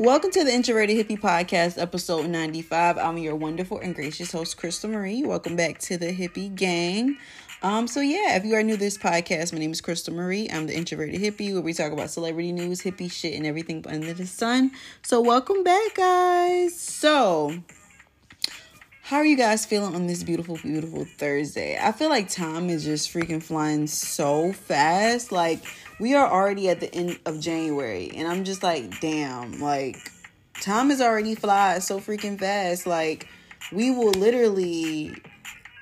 Welcome to the Introverted Hippie Podcast, episode 95. I'm your wonderful and gracious host, Crystal Marie. Welcome back to the Hippie Gang. Um, so yeah, if you are new to this podcast, my name is Crystal Marie. I'm the introverted hippie where we talk about celebrity news, hippie shit, and everything under the sun. So welcome back, guys. So how are you guys feeling on this beautiful, beautiful Thursday? I feel like time is just freaking flying so fast. Like we are already at the end of January, and I'm just like, damn, like time is already flying so freaking fast. Like we will literally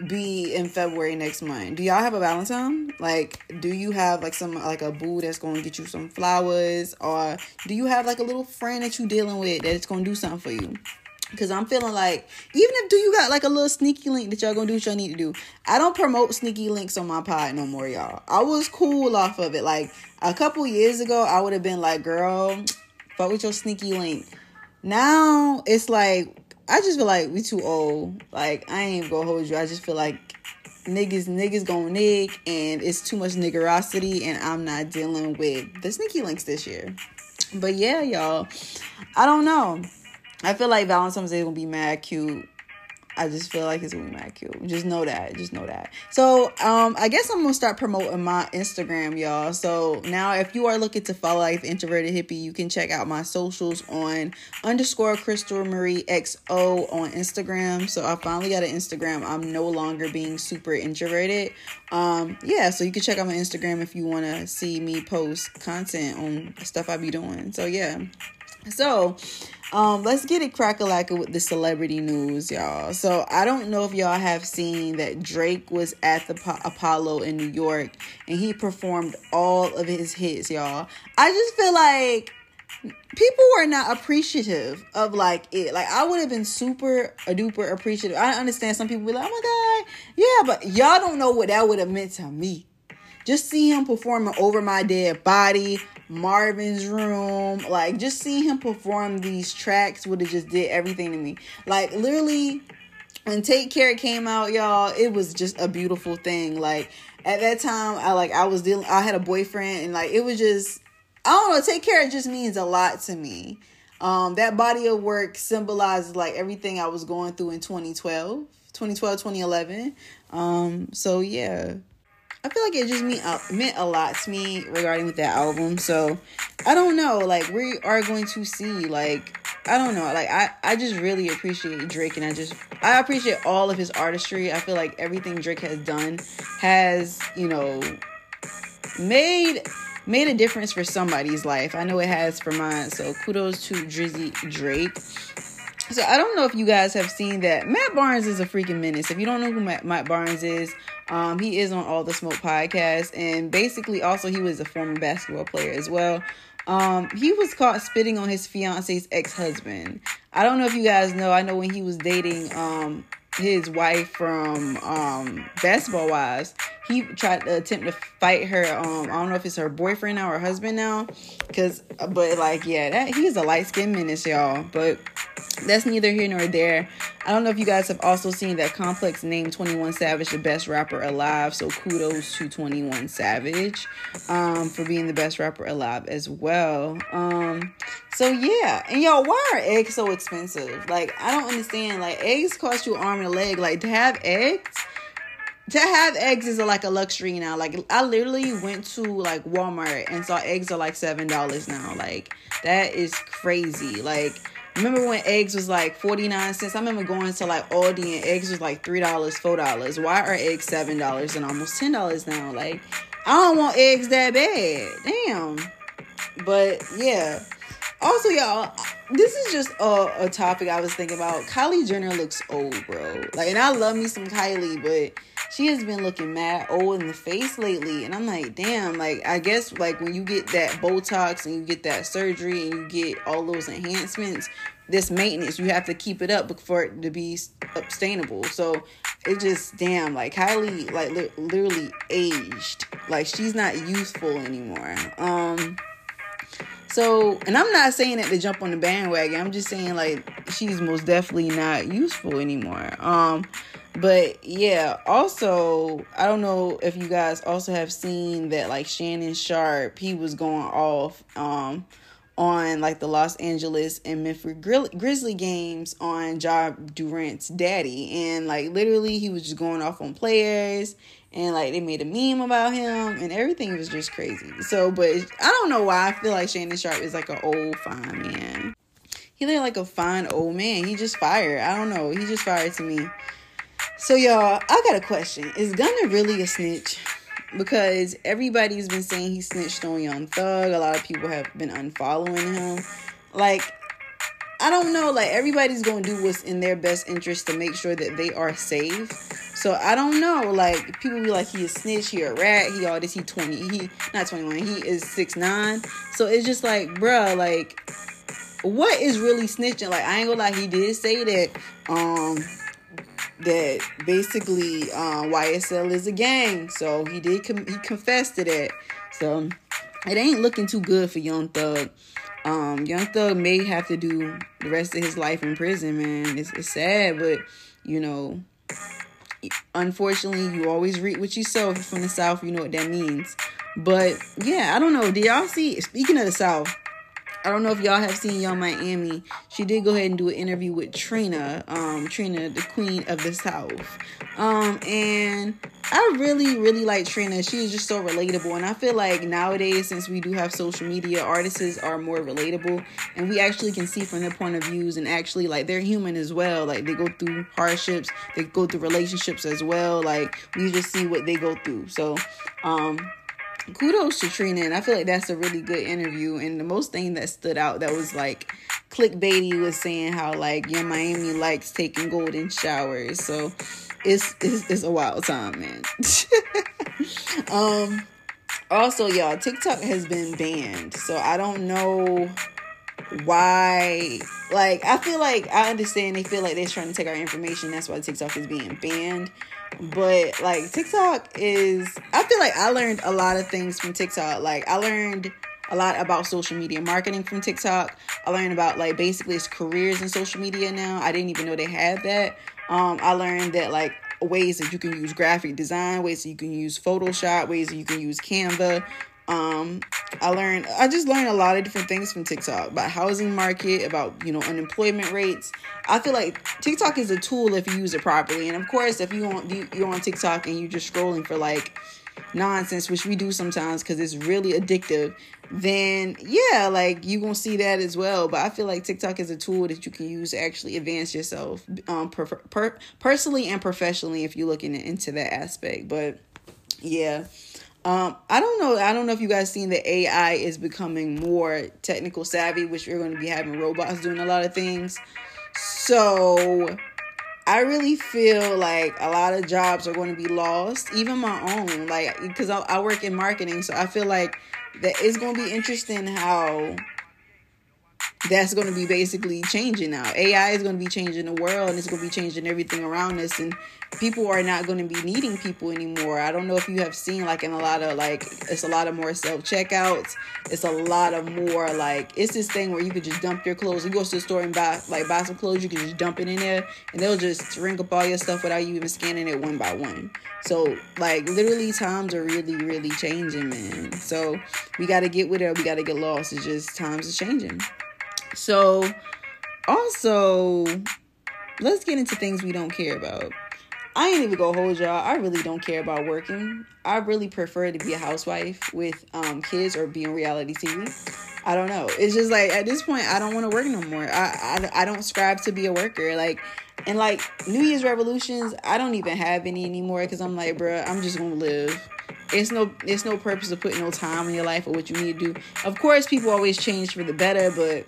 be in February next month. Do y'all have a Valentine? Like, do you have like some like a boo that's gonna get you some flowers, or do you have like a little friend that you're dealing with that's gonna do something for you? Cause I'm feeling like even if do you got like a little sneaky link that y'all gonna do what y'all need to do. I don't promote sneaky links on my pod no more, y'all. I was cool off of it. Like a couple years ago, I would have been like, girl, fuck with your sneaky link. Now it's like I just feel like we too old. Like I ain't gonna hold you. I just feel like niggas niggas gonna nig and it's too much niggerosity and I'm not dealing with the sneaky links this year. But yeah, y'all. I don't know. I feel like Valentine's Day is gonna be mad cute I just feel like it's gonna be mad cute. Just know that. Just know that. So um I guess I'm gonna start promoting my Instagram, y'all. So now if you are looking to follow Life Introverted Hippie, you can check out my socials on underscore Crystal Marie XO on Instagram. So I finally got an Instagram. I'm no longer being super introverted. Um yeah, so you can check out my Instagram if you wanna see me post content on stuff I be doing. So yeah. So um, let's get it crack a with the celebrity news, y'all. So I don't know if y'all have seen that Drake was at the po- Apollo in New York and he performed all of his hits, y'all. I just feel like people were not appreciative of like it. Like I would have been super a duper appreciative. I understand some people be like, oh my god, yeah, but y'all don't know what that would have meant to me. Just see him performing over my dead body, Marvin's Room. Like just seeing him perform these tracks would have just did everything to me. Like literally when Take Care came out, y'all, it was just a beautiful thing. Like at that time, I like I was dealing I had a boyfriend and like it was just I don't know, Take Care just means a lot to me. Um that body of work symbolizes like everything I was going through in 2012, 2012, 2011. Um so yeah. I feel like it just mean, uh, meant a lot to me regarding with that album. So I don't know. Like we are going to see. Like I don't know. Like I I just really appreciate Drake, and I just I appreciate all of his artistry. I feel like everything Drake has done has you know made made a difference for somebody's life. I know it has for mine. So kudos to Drizzy Drake. So I don't know if you guys have seen that Matt Barnes is a freaking menace. If you don't know who Matt, Matt Barnes is, um, he is on All the Smoke podcast, and basically also he was a former basketball player as well. Um, he was caught spitting on his fiance's ex husband. I don't know if you guys know. I know when he was dating um his wife from um Basketball Wives, he tried to attempt to fight her. Um, I don't know if it's her boyfriend now or husband now, because but like yeah, that he's a light skinned menace, y'all. But that's neither here nor there. I don't know if you guys have also seen that Complex named 21 Savage the best rapper alive. So kudos to 21 Savage um, for being the best rapper alive as well. Um, so yeah, and y'all, why are eggs so expensive? Like I don't understand. Like eggs cost you an arm and a leg. Like to have eggs to have eggs is like a luxury now. Like I literally went to like Walmart and saw eggs are like seven dollars now. Like that is crazy. Like remember when eggs was like 49 cents? I remember going to like Aldi and eggs was like three dollars, four dollars. Why are eggs seven dollars and almost ten dollars now? Like I don't want eggs that bad. Damn. But yeah. Also, y'all, this is just a, a topic I was thinking about. Kylie Jenner looks old, bro. Like, and I love me some Kylie, but she has been looking mad old in the face lately. And I'm like, damn, like, I guess, like, when you get that Botox and you get that surgery and you get all those enhancements, this maintenance, you have to keep it up for it to be sustainable. So it just, damn, like, Kylie, like, li- literally aged. Like, she's not youthful anymore. Um, so, and I'm not saying that to jump on the bandwagon. I'm just saying like she's most definitely not useful anymore. Um, but yeah, also, I don't know if you guys also have seen that like Shannon Sharpe, he was going off um on like the Los Angeles and Memphis Grizzly games on Ja Morant's daddy. And like literally he was just going off on players and like they made a meme about him and everything was just crazy. So but I don't know why I feel like Shannon Sharpe is like an old fine man. He looked like a fine old man. He just fired. I don't know. He just fired to me. So y'all, I got a question. Is Gunna really a snitch? because everybody's been saying he snitched on Young Thug. A lot of people have been unfollowing him. Like, I don't know. Like, everybody's going to do what's in their best interest to make sure that they are safe. So I don't know. Like, people be like, he is snitch, he a rat, he all this, he 20, he, not 21, he is six nine. So it's just like, bruh, like, what is really snitching? Like, I ain't gonna lie, he did say that, um, that basically uh, YSL is a gang. So he did com- he confessed to that. So it ain't looking too good for Young Thug. Um, Young Thug may have to do the rest of his life in prison, man. It's, it's sad, but you know, unfortunately, you always reap what you sow. from the South, you know what that means. But yeah, I don't know. Do y'all see? Speaking of the South, I don't know if y'all have seen Yung Miami. She did go ahead and do an interview with Trina, um, Trina, the queen of the South. Um, and I really, really like Trina. She is just so relatable. And I feel like nowadays, since we do have social media, artists are more relatable. And we actually can see from their point of views and actually like they're human as well. Like they go through hardships, they go through relationships as well. Like we just see what they go through. So um kudos to Trina, and I feel like that's a really good interview. And the most thing that stood out that was like clickbaity was saying how like Yung Miami likes taking golden showers. So it's it's, it's a wild time, man. um. Also, y'all, TikTok has been banned, so I don't know why like i feel like i understand they feel like they're trying to take our information that's why tiktok is being banned but like TikTok is I feel like I learned a lot of things from TikTok. Like I learned a lot about social media marketing from TikTok. I learned about like basically its careers in social media now. I didn't even know they had that. Um I learned that like ways that you can use graphic design, ways that you can use Photoshop, ways that you can use Canva, um, I learned I just learned a lot of different things from TikTok about housing market, about you know unemployment rates. I feel like TikTok is a tool if you use it properly, and of course, if you want you, you're on TikTok and you're just scrolling for like nonsense, which we do sometimes because it's really addictive, then yeah, like you gonna see that as well. But I feel like TikTok is a tool that you can use to actually advance yourself, um, per, per, personally and professionally if you're looking into that aspect. But yeah. Um, I don't know. I don't know if you guys seen that AI is becoming more technical savvy, which we're going to be having robots doing a lot of things. So I really feel like a lot of jobs are going to be lost, even my own. Like because I, I work in marketing, so I feel like that it's going to be interesting how that's going to be basically changing now. AI is going to be changing the world and it's going to be changing everything around us and people are not going to be needing people anymore. I don't know if you have seen like in a lot of like it's a lot of more self checkouts. It's a lot of more like it's this thing where you could just dump your clothes. You go to the store and buy like buy some clothes, you can just dump it in there and they'll just ring up all your stuff without you even scanning it one by one. So like literally times are really really changing, man. So we got to get with it. We got to get lost. It's just times is changing. So, also, let's get into things we don't care about. I ain't even gonna hold y'all. I really don't care about working. I really prefer to be a housewife with um, kids or be on reality TV. I don't know. It's just like at this point, I don't want to work no more. I, I I don't strive to be a worker. Like and like New Year's revolutions, I don't even have any anymore because I'm like, bruh, I'm just gonna live. It's no it's no purpose of putting no time in your life or what you need to do. Of course, people always change for the better, but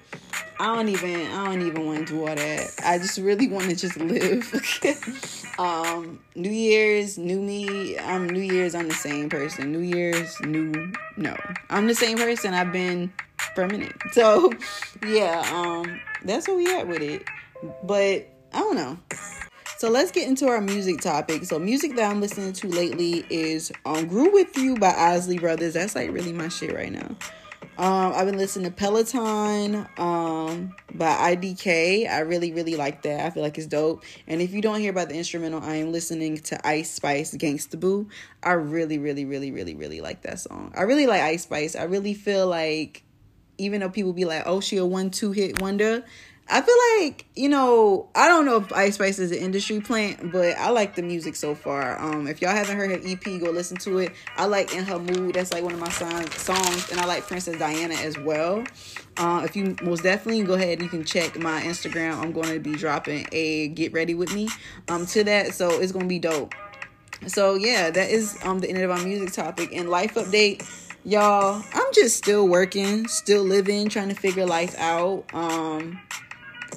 I don't even I don't even want to do all that. I just really want to just live. um, New Year's, new me. I'm New Year's, I'm the same person. New Year's, new no, I'm the same person I've been minute. So yeah, um, that's where we at with it. But I don't know. So let's get into our music topic. So music that I'm listening to lately is um Groove With You by Isley Brothers. That's like really my shit right now. Um, I've been listening to Peloton um, by IDK. I really, really like that. I feel like it's dope. And if you don't hear about the instrumental, I am listening to Ice Spice Gangsta Boo. I really, really, really, really, really like that song. I really like Ice Spice. I really feel like even though people be like, "Oh, she a one two hit wonder," I feel like you know I don't know if Ice Spice is an industry plant, but I like the music so far. Um, if y'all haven't heard her EP, go listen to it. I like In Ha Mood. That's like one of my songs, songs, and I like Princess Diana as well. Uh, if you most definitely go ahead, you can check my Instagram. I'm going to be dropping a Get Ready with Me um to that, so it's gonna be dope. So yeah, that is um the end of our music topic and life update. Y'all, I'm just still working, still living, trying to figure life out. Um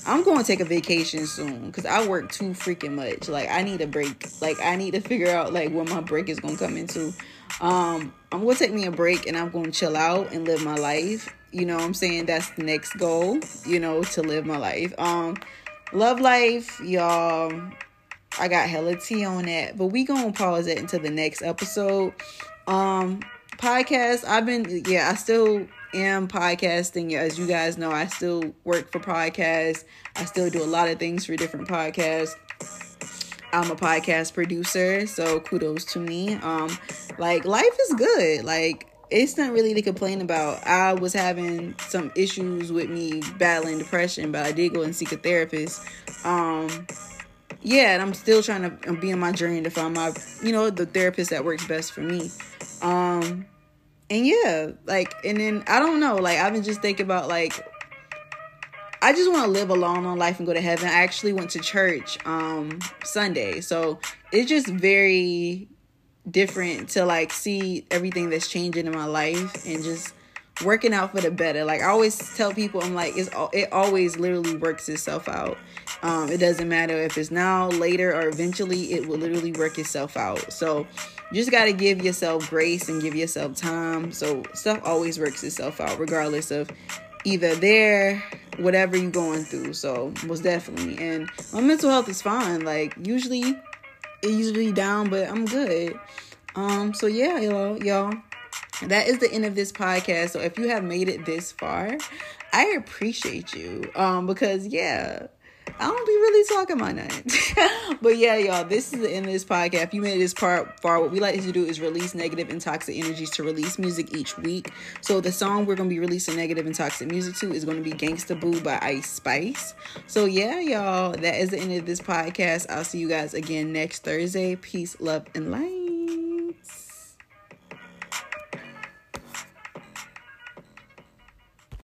I'm going to take a vacation soon because I work too freaking much. Like I need a break. Like I need to figure out like when my break is gonna come into. Um, I'm gonna take me a break and I'm gonna chill out and live my life. You know what I'm saying? That's the next goal, you know, to live my life. Um, love life, y'all. I got hella tea on that, but we gonna pause it until the next episode. Um, podcast. I've been yeah, I still am podcasting. As you guys know, I still work for podcasts. I still do a lot of things for different podcasts. I'm a podcast producer, so kudos to me. Um, like life is good. Like it's not really to complain about. I was having some issues with me battling depression, but I did go and seek a therapist. Um, yeah, and I'm still trying to be on my journey to find my, you know, the therapist that works best for me. Um, and yeah, like, and then I don't know, like, I've been just thinking about like, I just want to live a long, long life and go to heaven. I actually went to church um Sunday, so it's just very different to like see everything that's changing in my life and just working out for the better. Like I always tell people, I'm like, it's it always literally works itself out. Um, it doesn't matter if it's now, later, or eventually. It will literally work itself out. So you just got to give yourself grace and give yourself time. So stuff always works itself out, regardless of either there, whatever you're going through. So most definitely. And my mental health is fine. Like usually, it usually down, but I'm good. Um. So yeah, y'all, y'all. That is the end of this podcast. So if you have made it this far, I appreciate you. Um. Because yeah I don't be really talking about nothing. but yeah, y'all, this is the end of this podcast. If you made it this part far, what we like to do is release negative and toxic energies to release music each week. So the song we're gonna be releasing negative and toxic music to is gonna be Gangsta Boo by Ice Spice. So yeah, y'all, that is the end of this podcast. I'll see you guys again next Thursday. Peace, love, and light.